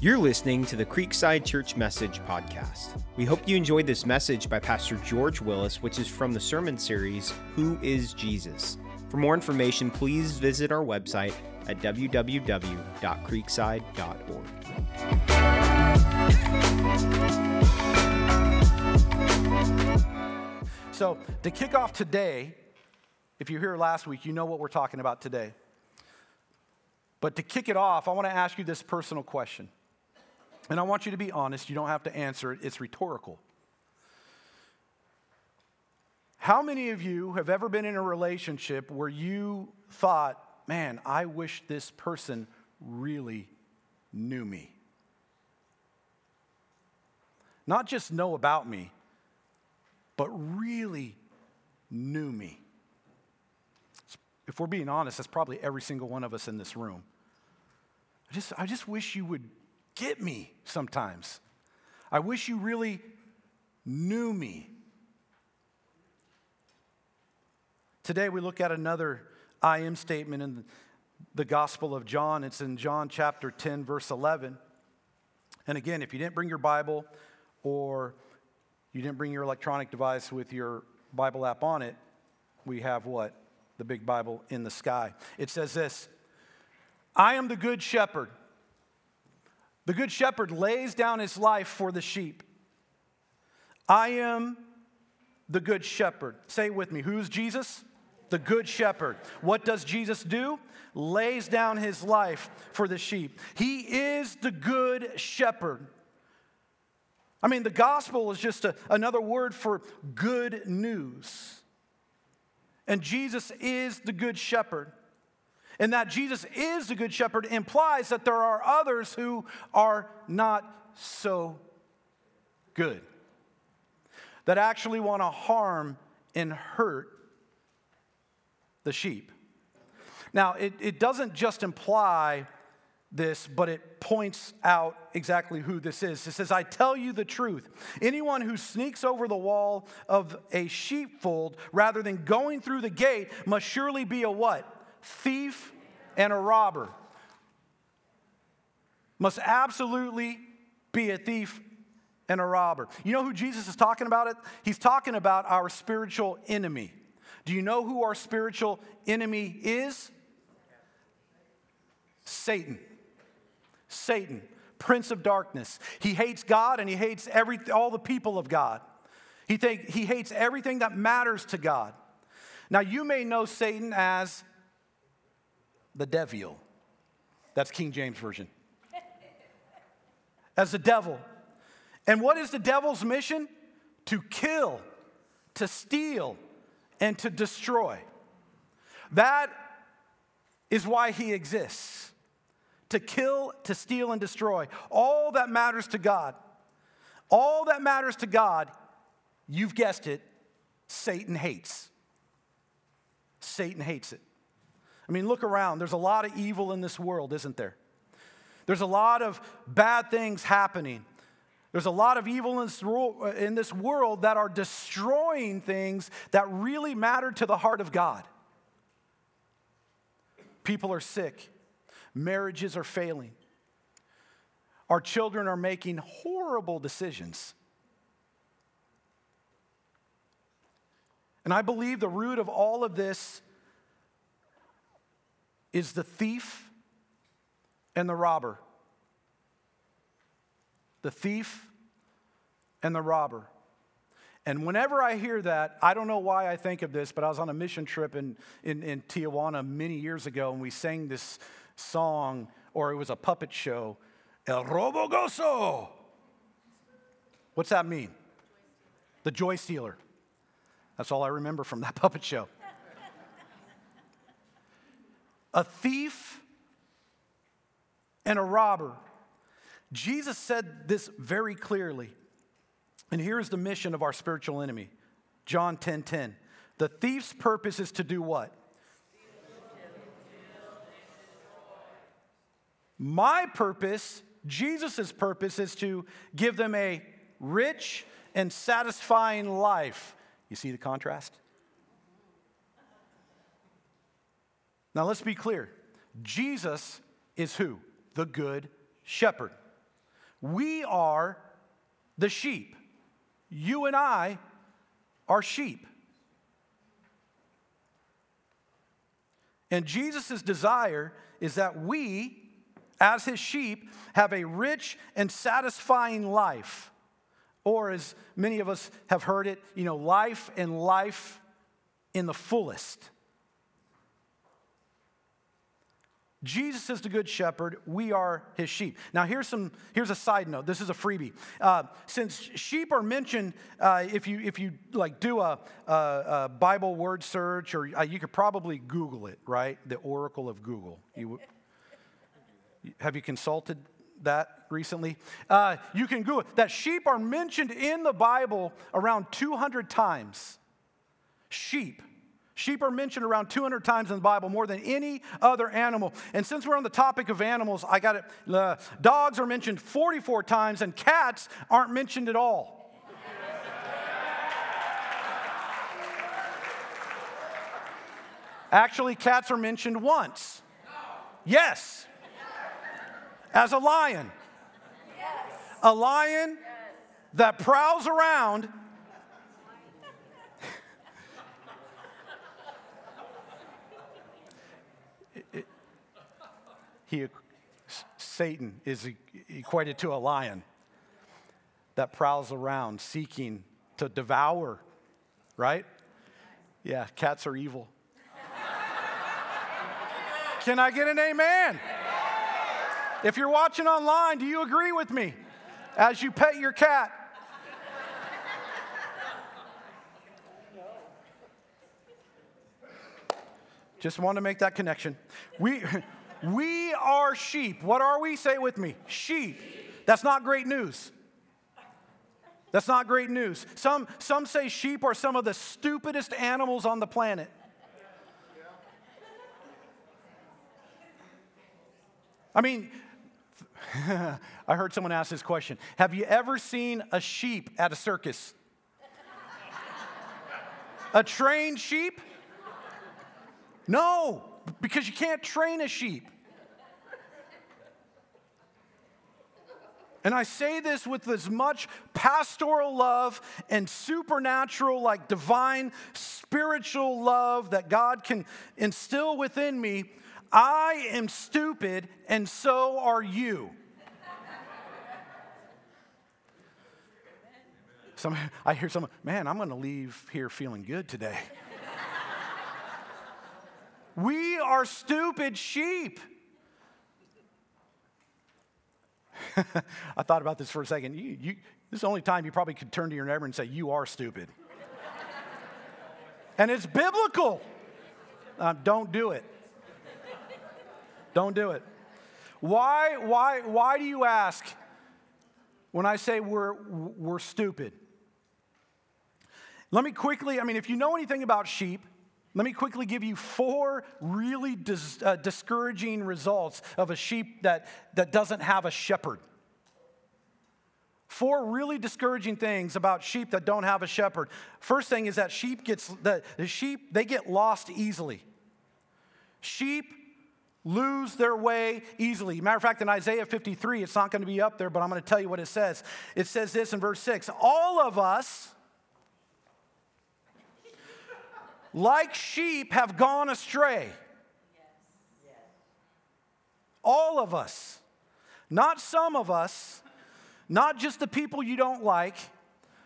You're listening to the Creekside Church Message podcast. We hope you enjoyed this message by Pastor George Willis, which is from the sermon series, Who is Jesus? For more information, please visit our website at www.creekside.org. So, to kick off today, if you're here last week, you know what we're talking about today. But to kick it off, I want to ask you this personal question. And I want you to be honest. You don't have to answer it, it's rhetorical. How many of you have ever been in a relationship where you thought, man, I wish this person really knew me? Not just know about me, but really knew me. If we're being honest, that's probably every single one of us in this room. I just, I just wish you would get me sometimes. I wish you really knew me. Today we look at another I am statement in the Gospel of John. It's in John chapter 10, verse 11. And again, if you didn't bring your Bible or you didn't bring your electronic device with your Bible app on it, we have what? The big Bible in the sky. It says this I am the good shepherd. The good shepherd lays down his life for the sheep. I am the good shepherd. Say it with me. Who's Jesus? The good shepherd. What does Jesus do? Lays down his life for the sheep. He is the good shepherd. I mean, the gospel is just a, another word for good news. And Jesus is the good shepherd and that Jesus is the good shepherd implies that there are others who are not so good, that actually want to harm and hurt the sheep. Now, it, it doesn't just imply this, but it points out exactly who this is. It says, I tell you the truth. Anyone who sneaks over the wall of a sheepfold rather than going through the gate must surely be a what? Thief, and a robber. Must absolutely be a thief and a robber. You know who Jesus is talking about it? He's talking about our spiritual enemy. Do you know who our spiritual enemy is? Satan. Satan, prince of darkness. He hates God and he hates every, all the people of God. He, think, he hates everything that matters to God. Now, you may know Satan as the devil. That's King James Version. As the devil. And what is the devil's mission? To kill, to steal, and to destroy. That is why he exists to kill, to steal, and destroy. All that matters to God. All that matters to God, you've guessed it, Satan hates. Satan hates it. I mean, look around. There's a lot of evil in this world, isn't there? There's a lot of bad things happening. There's a lot of evil uh, in this, world that are destroying things that really matter to the heart of God. People are sick, marriages are failing, our children are making horrible decisions. And I believe the root of all of this is the thief and the robber. The thief and the robber. And whenever I hear that, I don't know why I think of this, but I was on a mission trip in, in, in Tijuana many years ago, and we sang this song, or it was a puppet show, El Robo Gozo. What's that mean? The joy stealer. That's all I remember from that puppet show a thief, and a robber. Jesus said this very clearly. And here's the mission of our spiritual enemy John 10 10. The thief's purpose is to do what? My purpose, Jesus' purpose, is to give them a rich and satisfying life. You see the contrast? Now let's be clear Jesus is who? The good shepherd. We are the sheep. You and I are sheep. And Jesus' desire is that we, as his sheep, have a rich and satisfying life. Or, as many of us have heard it, you know, life and life in the fullest. Jesus is the good shepherd. We are his sheep. Now, here's some. Here's a side note. This is a freebie. Uh, since sheep are mentioned, uh, if you if you like do a, a, a Bible word search, or uh, you could probably Google it, right? The Oracle of Google. You, have you consulted that recently? Uh, you can Google it. that. Sheep are mentioned in the Bible around 200 times. Sheep. Sheep are mentioned around 200 times in the Bible, more than any other animal. And since we're on the topic of animals, I got it. Uh, dogs are mentioned 44 times, and cats aren't mentioned at all. Actually, cats are mentioned once. Yes. As a lion. A lion that prowls around he, Satan is equated to a lion that prowls around seeking to devour, right? Yeah, cats are evil. Can I get an amen? If you're watching online, do you agree with me as you pet your cat? Just want to make that connection. We, we are sheep. What are we? Say it with me sheep. That's not great news. That's not great news. Some, some say sheep are some of the stupidest animals on the planet. I mean, I heard someone ask this question Have you ever seen a sheep at a circus? a trained sheep? No because you can't train a sheep. And I say this with as much pastoral love and supernatural, like divine spiritual love that God can instill within me. I am stupid, and so are you. Some, I hear someone, man, I'm going to leave here feeling good today. We are stupid sheep. I thought about this for a second. You, you, this is the only time you probably could turn to your neighbor and say, You are stupid. and it's biblical. Uh, don't do it. Don't do it. Why, why, why do you ask when I say we're, we're stupid? Let me quickly, I mean, if you know anything about sheep, let me quickly give you four really dis, uh, discouraging results of a sheep that, that doesn't have a shepherd. Four really discouraging things about sheep that don't have a shepherd. First thing is that sheep gets the, the sheep they get lost easily. Sheep lose their way easily. Matter of fact, in Isaiah 53, it's not going to be up there, but I'm going to tell you what it says. It says this in verse 6 All of us like sheep, have gone astray. All of us, not some of us, not just the people you don't like,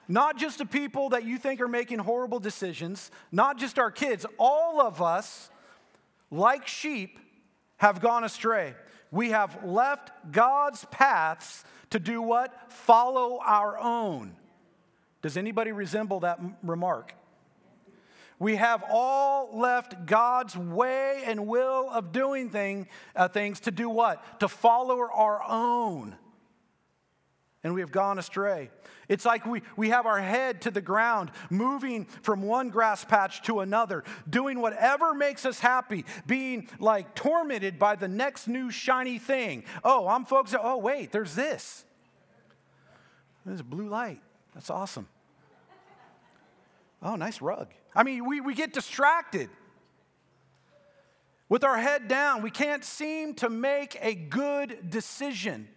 not just the people that you think are making horrible decisions, not just our kids, all of us, like sheep, have gone astray. We have left God's paths to do what? Follow our own. Does anybody resemble that remark? We have all left God's way and will of doing thing, uh, things to do what? To follow our own. And we have gone astray. It's like we, we have our head to the ground, moving from one grass patch to another, doing whatever makes us happy, being like tormented by the next new shiny thing. Oh, I'm focused. Oh, wait, there's this. There's a blue light. That's awesome. Oh, nice rug. I mean, we, we get distracted. With our head down, we can't seem to make a good decision.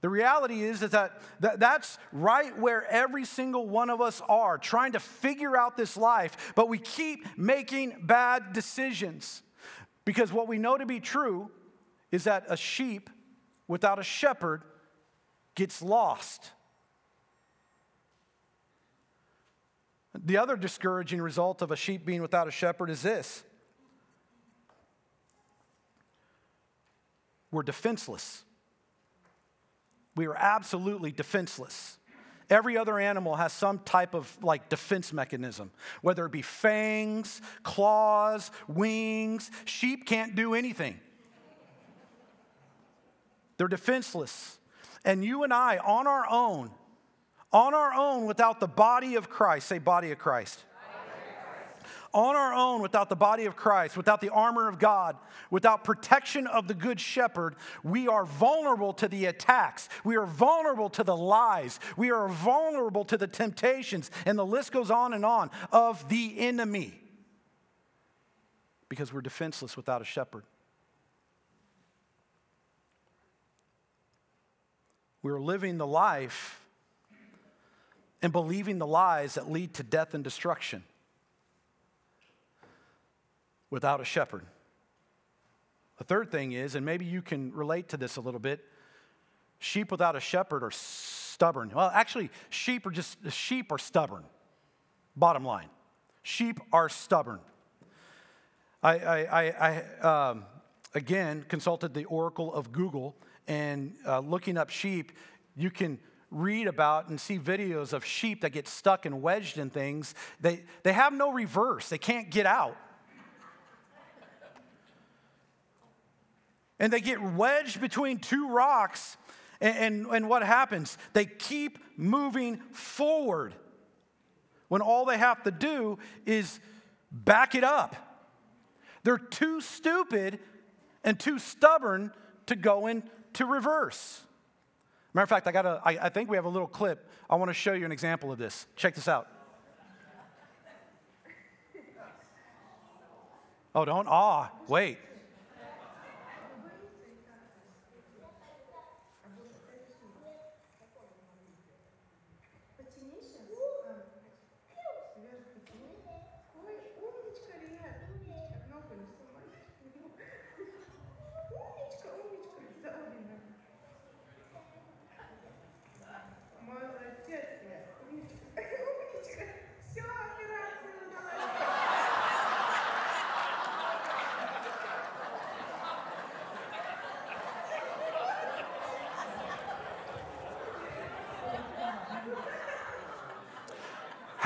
The reality is, is that, that that's right where every single one of us are, trying to figure out this life, but we keep making bad decisions. Because what we know to be true is that a sheep without a shepherd gets lost. The other discouraging result of a sheep being without a shepherd is this we're defenseless. We are absolutely defenseless. Every other animal has some type of like defense mechanism, whether it be fangs, claws, wings. Sheep can't do anything. They're defenseless. And you and I, on our own, on our own without the body of Christ, say, body of Christ on our own without the body of Christ, without the armor of God, without protection of the good shepherd, we are vulnerable to the attacks. We are vulnerable to the lies. We are vulnerable to the temptations. And the list goes on and on of the enemy because we're defenseless without a shepherd. We're living the life and believing the lies that lead to death and destruction without a shepherd. The third thing is, and maybe you can relate to this a little bit sheep without a shepherd are stubborn. Well, actually, sheep are just, sheep are stubborn. Bottom line, sheep are stubborn. I, I, I, I um, again consulted the oracle of Google, and uh, looking up sheep, you can read about and see videos of sheep that get stuck and wedged in things. They, they have no reverse, they can't get out. and they get wedged between two rocks. And, and, and, what happens? They keep moving forward when all they have to do is back it up. They're too stupid and too stubborn to go into reverse. Matter of fact, I, got a, I, I think we have a little clip. I want to show you an example of this. Check this out. Oh, don't awe. Wait.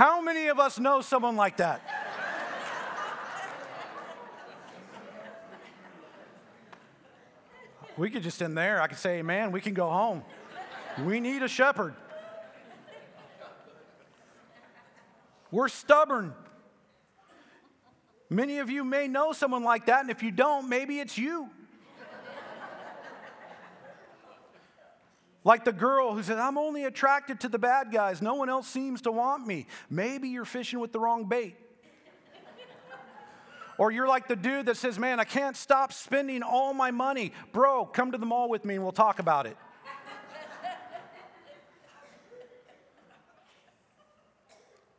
How many of us know someone like that? we could just in there, I could say, man, we can go home. We need a shepherd. We're stubborn. Many of you may know someone like that, and if you don't, maybe it's you. Like the girl who says, I'm only attracted to the bad guys. No one else seems to want me. Maybe you're fishing with the wrong bait. or you're like the dude that says, Man, I can't stop spending all my money. Bro, come to the mall with me and we'll talk about it.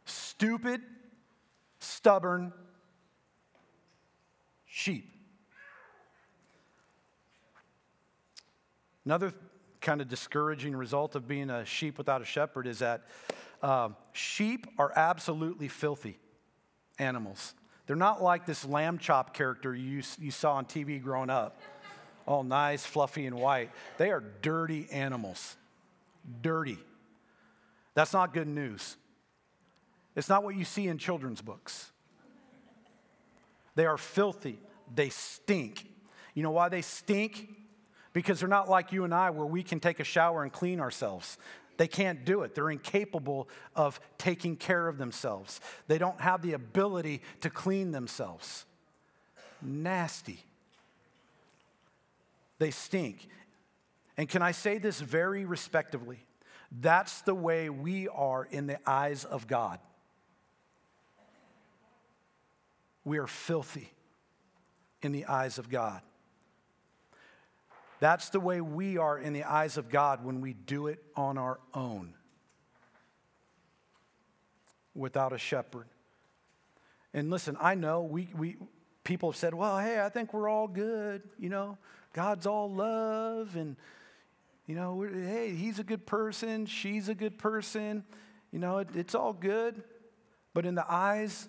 Stupid, stubborn sheep. Another kind of discouraging result of being a sheep without a shepherd is that um, sheep are absolutely filthy animals. They're not like this lamb chop character you, you saw on TV growing up, all nice, fluffy, and white. They are dirty animals. Dirty. That's not good news. It's not what you see in children's books. They are filthy. They stink. You know why they stink? Because they're not like you and I where we can take a shower and clean ourselves. They can't do it. They're incapable of taking care of themselves. They don't have the ability to clean themselves. Nasty. They stink. And can I say this very respectively? That's the way we are in the eyes of God. We are filthy in the eyes of God. That's the way we are in the eyes of God when we do it on our own without a shepherd. And listen, I know we, we people have said, well, hey, I think we're all good. You know, God's all love and, you know, hey, he's a good person, she's a good person. You know, it, it's all good. But in the eyes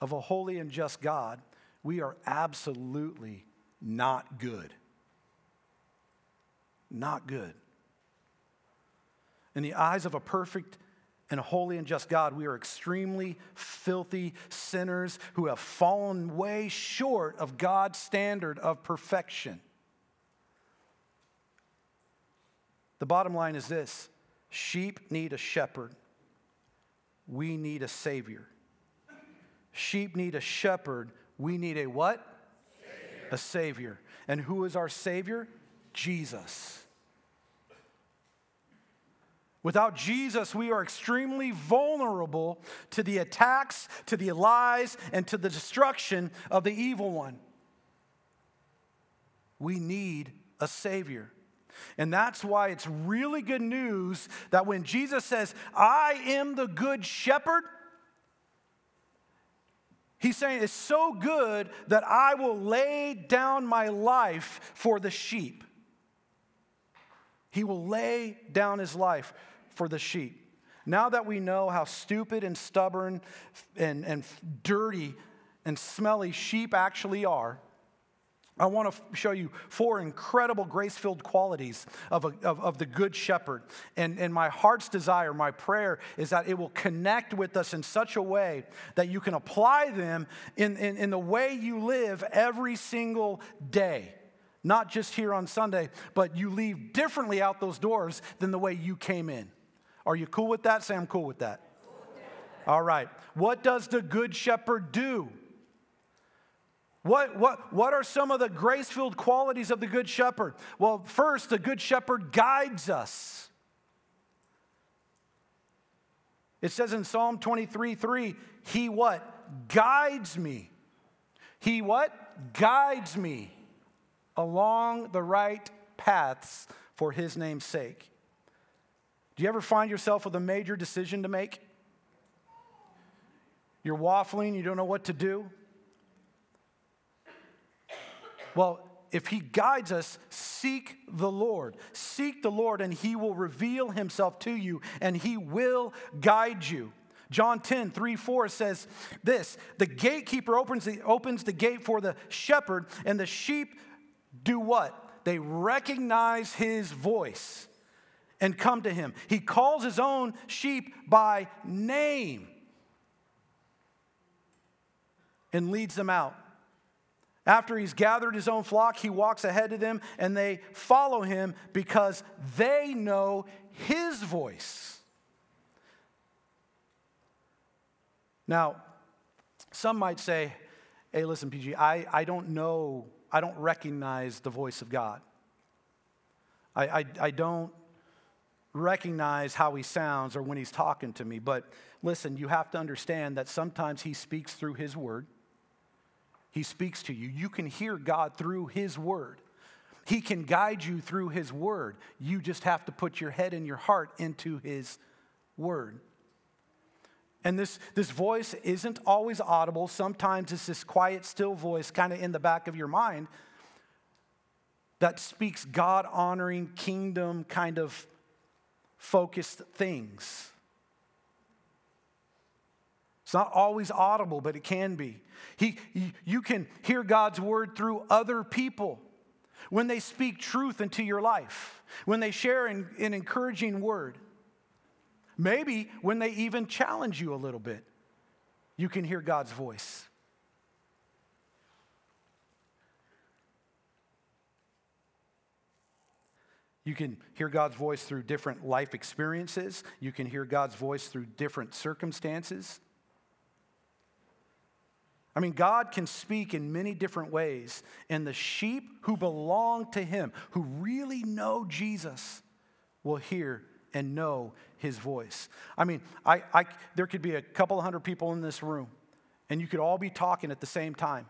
of a holy and just God, we are absolutely not good. Not good. In the eyes of a perfect and holy and just God, we are extremely filthy sinners who have fallen way short of God's standard of perfection. The bottom line is this sheep need a shepherd, we need a savior. Sheep need a shepherd, we need a what? Savior. A savior. And who is our savior? Jesus. Without Jesus, we are extremely vulnerable to the attacks, to the lies, and to the destruction of the evil one. We need a Savior. And that's why it's really good news that when Jesus says, I am the good shepherd, he's saying it's so good that I will lay down my life for the sheep. He will lay down his life for the sheep. Now that we know how stupid and stubborn and, and dirty and smelly sheep actually are, I want to show you four incredible grace filled qualities of, a, of, of, the Good Shepherd. And, and my heart's desire, my prayer, is that it will connect with us in such a way that you can apply them in, in, in the way you live every single day. Not just here on Sunday, but you leave differently out those doors than the way you came in. Are you cool with that? Say, I'm cool with that. All right. What does the Good Shepherd do? What, what, what are some of the grace filled qualities of the Good Shepherd? Well, first, the Good Shepherd guides us. It says in Psalm 23 3, He what? Guides me. He what? Guides me along the right paths for His name's sake. Do you ever find yourself with a major decision to make? You're waffling, you don't know what to do. Well, if he guides us, seek the Lord. Seek the Lord, and he will reveal himself to you, and he will guide you. John 10, 3, 4 says this The gatekeeper opens the, opens the gate for the shepherd, and the sheep do what? They recognize his voice and come to him. He calls his own sheep by name and leads them out. After he's gathered his own flock, he walks ahead of them and they follow him because they know his voice. Now, some might say, hey, listen, PG, I, I don't know, I don't recognize the voice of God. I, I, I don't recognize how he sounds or when he's talking to me. But listen, you have to understand that sometimes he speaks through his word. He speaks to you. You can hear God through his word. He can guide you through his word. You just have to put your head and your heart into his word. And this, this voice isn't always audible. Sometimes it's this quiet, still voice kind of in the back of your mind that speaks God honoring, kingdom kind of focused things. It's not always audible, but it can be. He, you can hear God's word through other people when they speak truth into your life, when they share an, an encouraging word. Maybe when they even challenge you a little bit, you can hear God's voice. You can hear God's voice through different life experiences. You can hear God's voice through different circumstances. I mean, God can speak in many different ways, and the sheep who belong to Him, who really know Jesus, will hear and know His voice. I mean, I, I, there could be a couple hundred people in this room, and you could all be talking at the same time.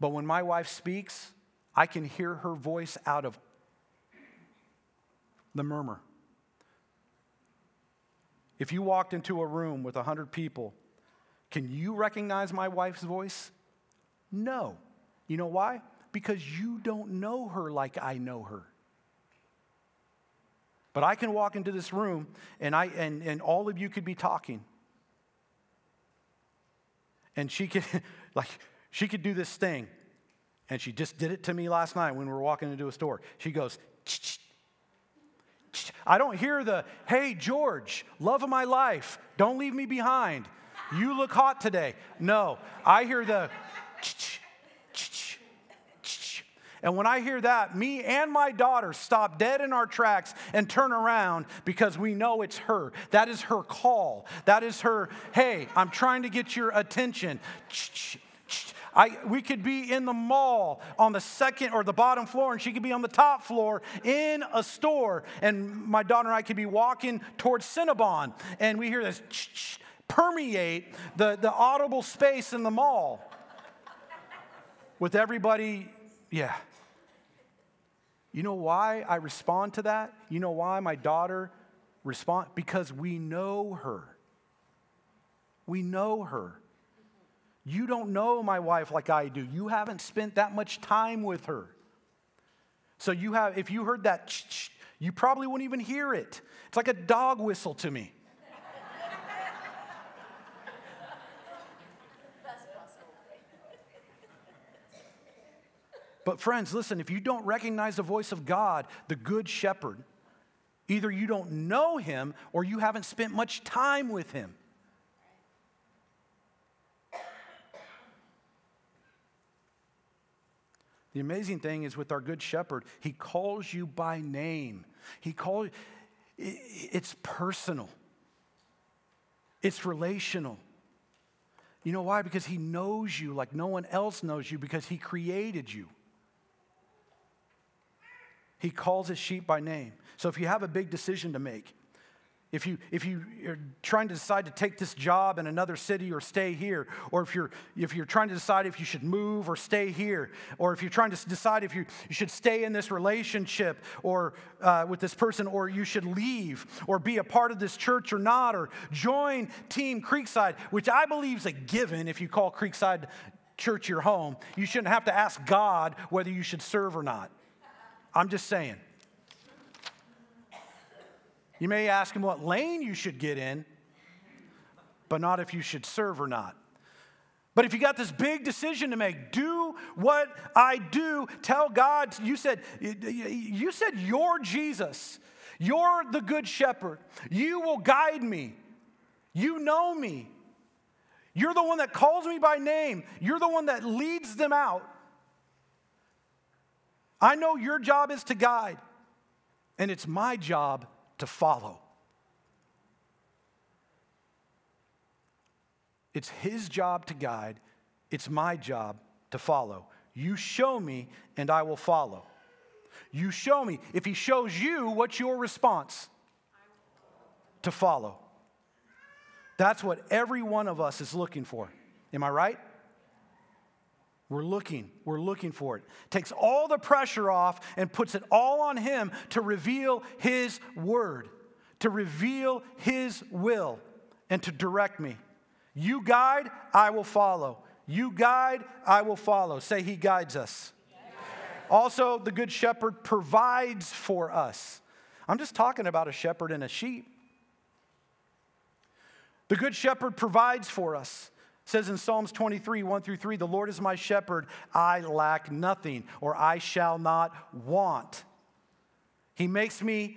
But when my wife speaks, I can hear her voice out of the murmur. If you walked into a room with 100 people, can you recognize my wife's voice? No. You know why? Because you don't know her like I know her. But I can walk into this room and, I, and, and all of you could be talking. And she could, like, she could do this thing. And she just did it to me last night when we were walking into a store. She goes, I don't hear the, hey, George, love of my life, don't leave me behind. You look hot today. No, I hear the, and when I hear that, me and my daughter stop dead in our tracks and turn around because we know it's her. That is her call. That is her, hey, I'm trying to get your attention. I, we could be in the mall on the second or the bottom floor, and she could be on the top floor in a store. And my daughter and I could be walking towards Cinnabon, and we hear this permeate the, the audible space in the mall with everybody, yeah. You know why I respond to that? You know why my daughter respond? Because we know her. We know her. You don't know my wife like I do. You haven't spent that much time with her. So you have if you heard that you probably wouldn't even hear it. It's like a dog whistle to me. But, friends, listen, if you don't recognize the voice of God, the Good Shepherd, either you don't know him or you haven't spent much time with him. The amazing thing is with our good shepherd, he calls you by name. He calls it's personal. It's relational. You know why? Because he knows you like no one else knows you because he created you. He calls his sheep by name. So if you have a big decision to make, if, you, if you are trying to decide to take this job in another city or stay here, or if you're, if you're trying to decide if you should move or stay here, or if you're trying to decide if you, you should stay in this relationship or uh, with this person, or you should leave, or be a part of this church or not, or join Team Creekside, which I believe is a given if you call Creekside Church your home. You shouldn't have to ask God whether you should serve or not. I'm just saying. You may ask him what lane you should get in, but not if you should serve or not. But if you got this big decision to make, do what I do. Tell God, you said, you said you're Jesus. You're the good shepherd. You will guide me. You know me. You're the one that calls me by name. You're the one that leads them out. I know your job is to guide, and it's my job to follow. It's his job to guide, it's my job to follow. You show me, and I will follow. You show me. If he shows you, what's your response? To follow. That's what every one of us is looking for. Am I right? We're looking, we're looking for it. Takes all the pressure off and puts it all on Him to reveal His word, to reveal His will, and to direct me. You guide, I will follow. You guide, I will follow. Say, He guides us. Also, the Good Shepherd provides for us. I'm just talking about a shepherd and a sheep. The Good Shepherd provides for us says in Psalms 23, 1 through 3, the Lord is my shepherd, I lack nothing, or I shall not want. He makes me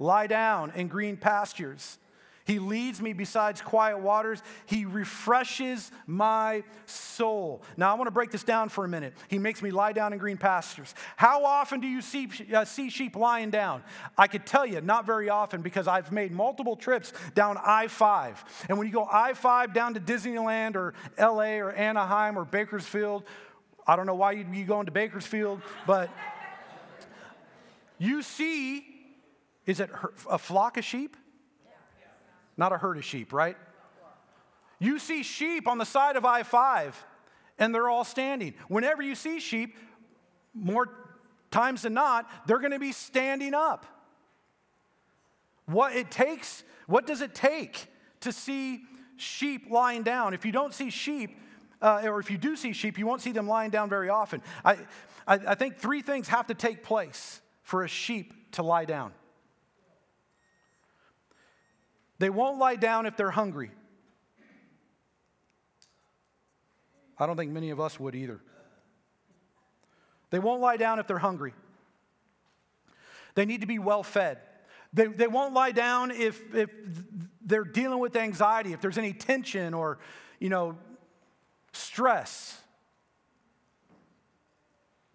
lie down in green pastures. He leads me besides quiet waters. He refreshes my soul. Now, I want to break this down for a minute. He makes me lie down in green pastures. How often do you see, uh, see sheep lying down? I could tell you, not very often, because I've made multiple trips down I 5. And when you go I 5 down to Disneyland or LA or Anaheim or Bakersfield, I don't know why you'd be going to Bakersfield, but you see, is it a flock of sheep? Not a herd of sheep, right? You see sheep on the side of I 5, and they're all standing. Whenever you see sheep, more times than not, they're going to be standing up. What it takes, what does it take to see sheep lying down? If you don't see sheep, uh, or if you do see sheep, you won't see them lying down very often. I, I, I think three things have to take place for a sheep to lie down. They won't lie down if they're hungry. I don't think many of us would either. They won't lie down if they're hungry. They need to be well fed. They, they won't lie down if, if they're dealing with anxiety, if there's any tension or, you know, stress.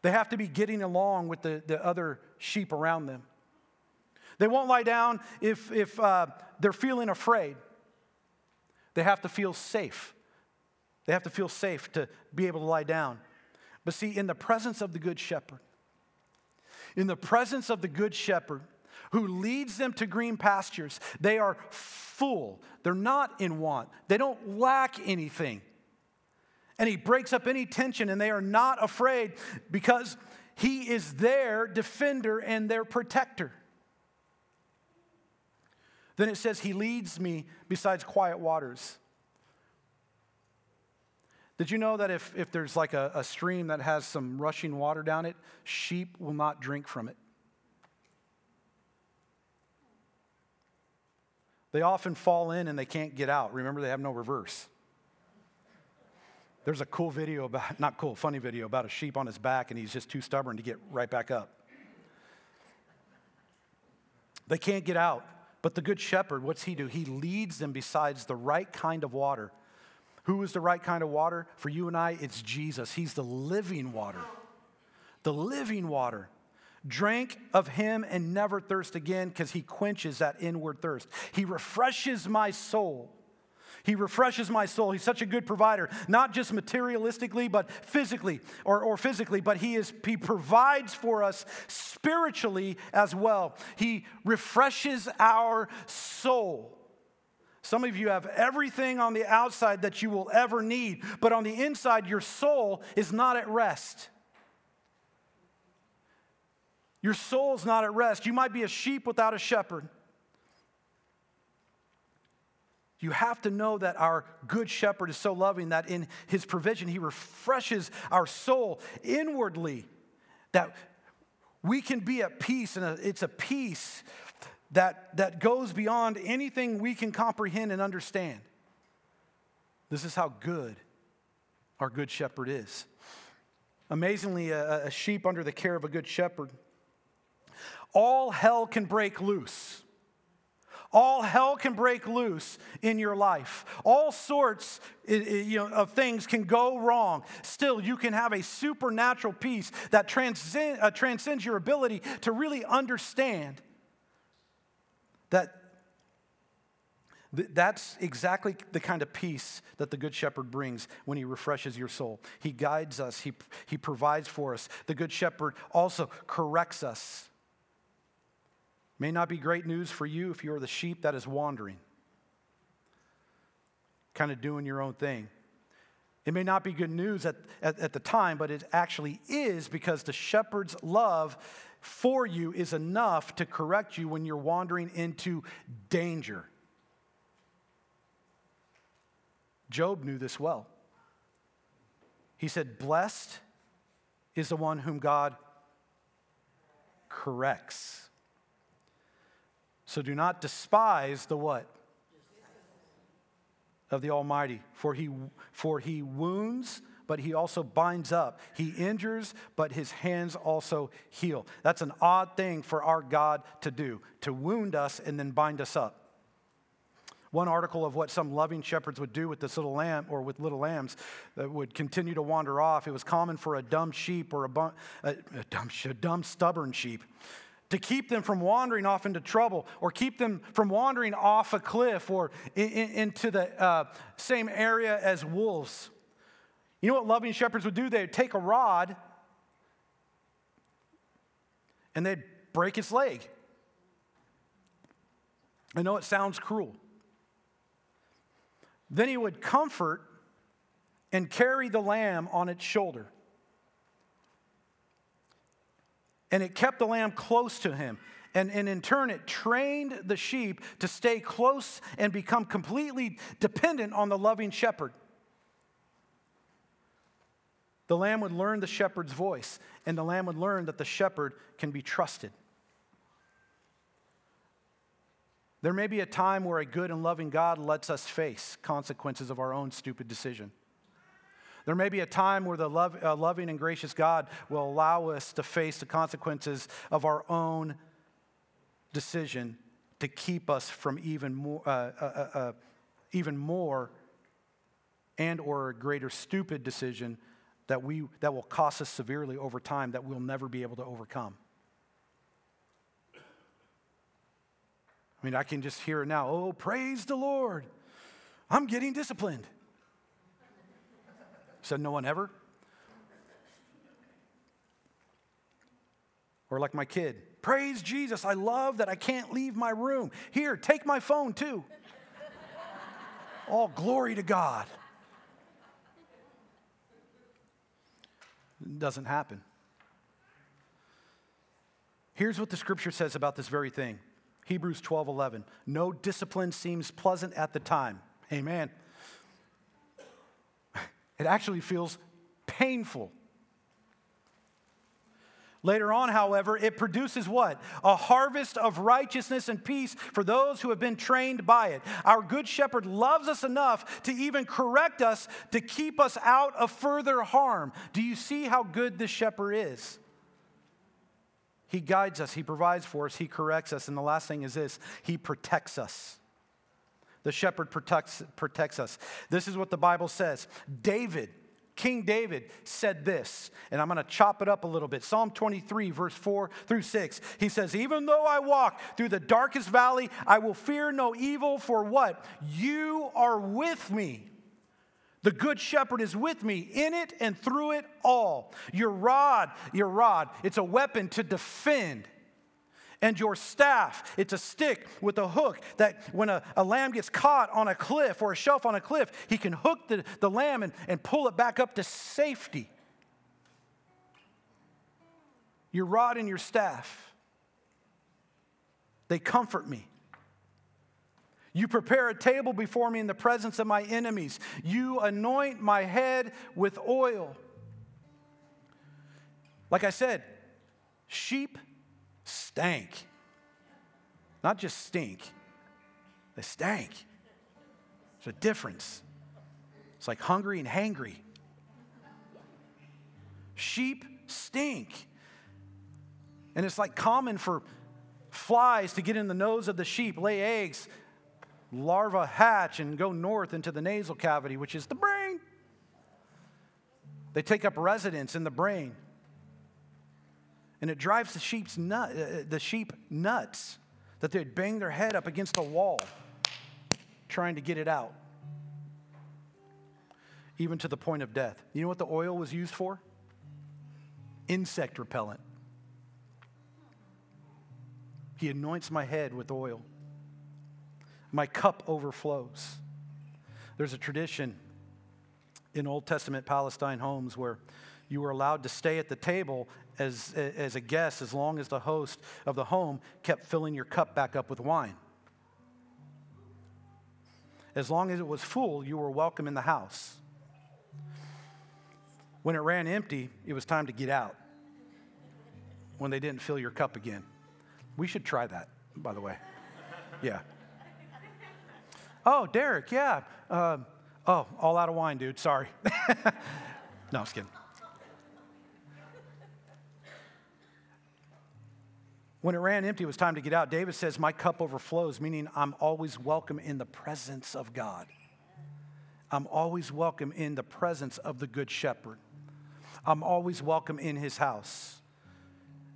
They have to be getting along with the, the other sheep around them. They won't lie down if, if uh, they're feeling afraid. They have to feel safe. They have to feel safe to be able to lie down. But see, in the presence of the Good Shepherd, in the presence of the Good Shepherd, who leads them to green pastures, they are full. They're not in want. They don't lack anything. And he breaks up any tension, and they are not afraid because he is their defender and their protector. Then it says, He leads me besides quiet waters. Did you know that if, if there's like a, a stream that has some rushing water down it, sheep will not drink from it? They often fall in and they can't get out. Remember, they have no reverse. There's a cool video about, not cool, funny video about a sheep on his back and he's just too stubborn to get right back up. They can't get out. But the good shepherd, what's he do? He leads them besides the right kind of water. Who is the right kind of water? For you and I, it's Jesus. He's the living water. The living water. Drink of him and never thirst again because he quenches that inward thirst. He refreshes my soul. He refreshes my soul. He's such a good provider, not just materialistically, but physically or, or physically, but he, is, he provides for us spiritually as well. He refreshes our soul. Some of you have everything on the outside that you will ever need, but on the inside, your soul is not at rest. Your soul's not at rest. You might be a sheep without a shepherd. You have to know that our good shepherd is so loving that in his provision, he refreshes our soul inwardly, that we can be at peace, and it's a peace that, that goes beyond anything we can comprehend and understand. This is how good our good shepherd is. Amazingly, a, a sheep under the care of a good shepherd, all hell can break loose all hell can break loose in your life. All sorts you know, of things can go wrong. Still, you can have a supernatural peace that transcend, uh, transcends your ability to really understand that that's exactly the kind of peace that the Good Shepherd brings when he refreshes your soul. He guides us, he, he provides for us. The Good Shepherd also corrects us. May not be great news for you if you're the sheep that is wandering, kind of doing your own thing. It may not be good news at, at, at, the time, but it actually is because the shepherd's love for you is enough to correct you when you're wandering into danger. Job knew this well. He said, Blessed is the one whom God corrects. So do not despise the what? Of the Almighty. For he, for he wounds, but he also binds up. He injures, but his hands also heal. That's an odd thing for our God to do, to wound us and then bind us up. One article of what some loving shepherds would do with this little lamb or with little lambs that would continue to wander off. It was common for a dumb sheep or a, a, a, dumb, a dumb, stubborn sheep to keep them from wandering off into trouble or keep them from wandering off a cliff or in, in, into the uh, same area as wolves. You know what loving shepherds would do? They'd take a rod and they'd break its leg. I know it sounds cruel. Then he would comfort and carry the lamb on its shoulder. And it kept the lamb close to him. And, and in turn, it trained the sheep to stay close and become completely dependent on the loving shepherd. The lamb would learn the shepherd's voice, and the lamb would learn that the shepherd can be trusted. There may be a time where a good and loving God lets us face consequences of our own stupid decision. There may be a time where the love, uh, loving and gracious God will allow us to face the consequences of our own decision to keep us from even more, uh, uh, uh, uh even more and or a greater stupid decision that, we, that will cost us severely over time that we'll never be able to overcome. I mean, I can just hear it now. Oh, praise the Lord. I'm getting disciplined. Said no one ever? Or like my kid, praise Jesus. I love that I can't leave my room. Here, take my phone too. All glory to God. It doesn't happen. Here's what the scripture says about this very thing Hebrews 12 11. No discipline seems pleasant at the time. Amen. It actually feels painful. Later on, however, it produces what? A harvest of righteousness and peace for those who have been trained by it. Our good shepherd loves us enough to even correct us to keep us out of further harm. Do you see how good this shepherd is? He guides us, he provides for us, he corrects us, and the last thing is this he protects us. The shepherd protects, protects us. This is what the Bible says. David King David said this, and I'm going to chop it up a little bit. Psalm 23, verse 4 through 6. He says, Even though I walk through the darkest valley, I will fear no evil, for what? You are with me. The good shepherd is with me in it and through it all. Your rod, your rod, it's a weapon to defend and your staff. It's a stick with a hook that when a, a lamb gets caught on a cliff or a shelf on a cliff, he can hook the, the lamb and, and pull it back up to safety. Your rod and your staff, they comfort me. You prepare a table before me in the presence of my enemies. You anoint my head with oil. Like I said, sheep stank. Not just stink, they stank. There's a difference. It's like hungry and hangry. Sheep stink. And it's like common for flies to get in the nose of the sheep, lay eggs, larvae hatch, and go north into the nasal cavity, which is the brain. They take up residence in the brain and it drives the sheep's nut, uh, the sheep nuts that they'd bang their head up against a wall trying to get it out, even to the point of death. You know what the oil was used for? Insect repellent. He anoints my head with oil. My cup overflows. There's a tradition in Old Testament Palestine homes where you were allowed to stay at the table as, as a guest as long as the host of the home kept filling your cup back up with wine. As long as it was full, you were welcome in the house. When it ran empty, it was time to get out. When they didn't fill your cup again. We should try that, by the way. Yeah. Oh, Derek, yeah. Uh, oh, all out of wine, dude. Sorry. no, I was kidding. When it ran empty, it was time to get out. David says, My cup overflows, meaning I'm always welcome in the presence of God. I'm always welcome in the presence of the Good Shepherd. I'm always welcome in his house.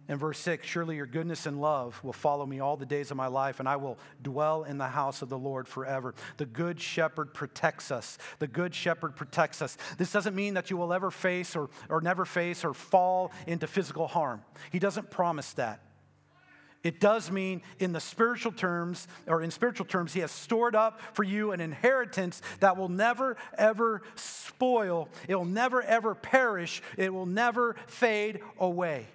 In verse 6, surely your goodness and love will follow me all the days of my life, and I will dwell in the house of the Lord forever. The good shepherd protects us. The good shepherd protects us. This doesn't mean that you will ever face or, or never face or fall into physical harm. He doesn't promise that. It does mean in the spiritual terms, or in spiritual terms, he has stored up for you an inheritance that will never ever spoil. It will never ever perish. It will never fade away.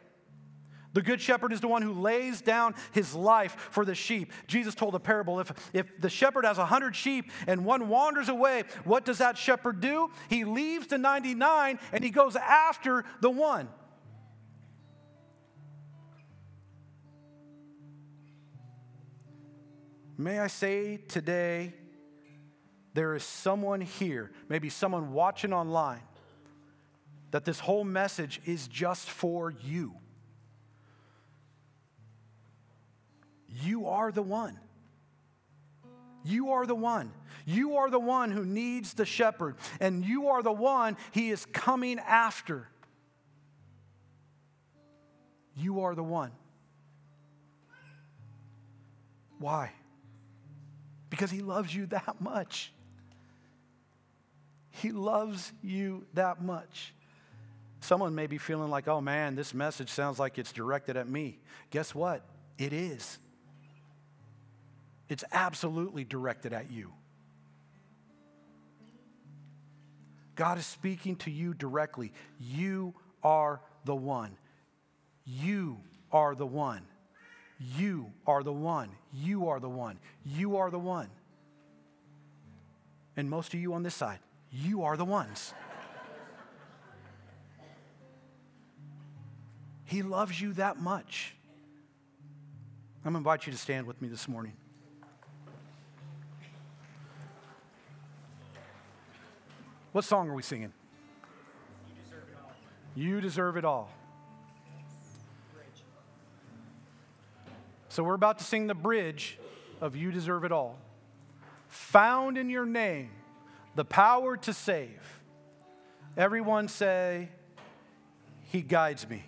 The good shepherd is the one who lays down his life for the sheep. Jesus told a parable if, if the shepherd has a hundred sheep and one wanders away, what does that shepherd do? He leaves the 99 and he goes after the one. May I say today, there is someone here, maybe someone watching online, that this whole message is just for you. You are the one. You are the one. You are the one who needs the shepherd, and you are the one he is coming after. You are the one. Why? Because he loves you that much. He loves you that much. Someone may be feeling like, oh man, this message sounds like it's directed at me. Guess what? It is. It's absolutely directed at you. God is speaking to you directly. You are the one. You are the one. You are the one. You are the one. You are the one. And most of you on this side, you are the ones. he loves you that much. I'm going to invite you to stand with me this morning. What song are we singing? You deserve it all. So we're about to sing the bridge of You Deserve It All. Found in your name, the power to save. Everyone say, He guides me.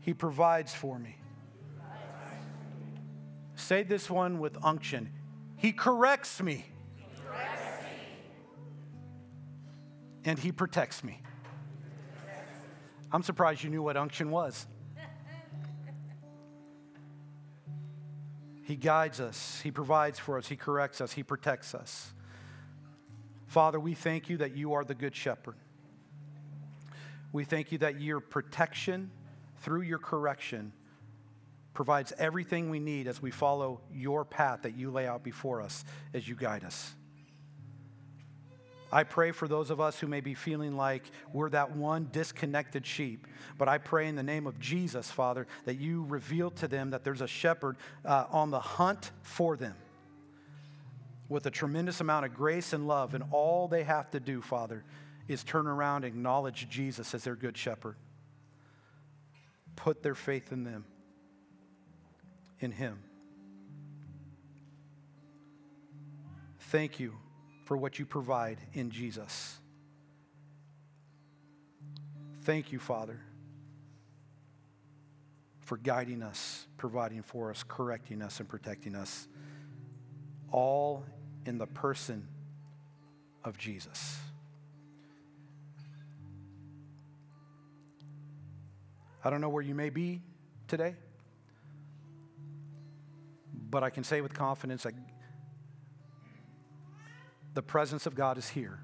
He provides for me. Say this one with unction. He corrects me. And he protects me. I'm surprised you knew what unction was. He guides us, He provides for us, He corrects us, He protects us. Father, we thank you that you are the good shepherd. We thank you that your protection through your correction provides everything we need as we follow your path that you lay out before us as you guide us. I pray for those of us who may be feeling like we're that one disconnected sheep. But I pray in the name of Jesus, Father, that you reveal to them that there's a shepherd uh, on the hunt for them with a tremendous amount of grace and love. And all they have to do, Father, is turn around and acknowledge Jesus as their good shepherd. Put their faith in them, in Him. Thank you for what you provide in Jesus. Thank you, Father, for guiding us, providing for us, correcting us, and protecting us, all in the person of Jesus. I don't know where you may be today, but I can say with confidence that the presence of God is here.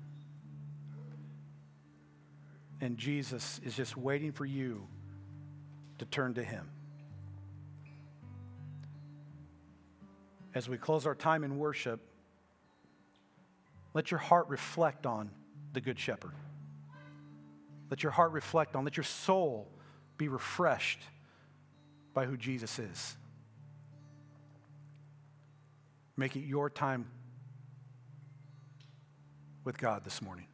And Jesus is just waiting for you to turn to Him. As we close our time in worship, let your heart reflect on the Good Shepherd. Let your heart reflect on, let your soul be refreshed by who Jesus is. Make it your time with God this morning.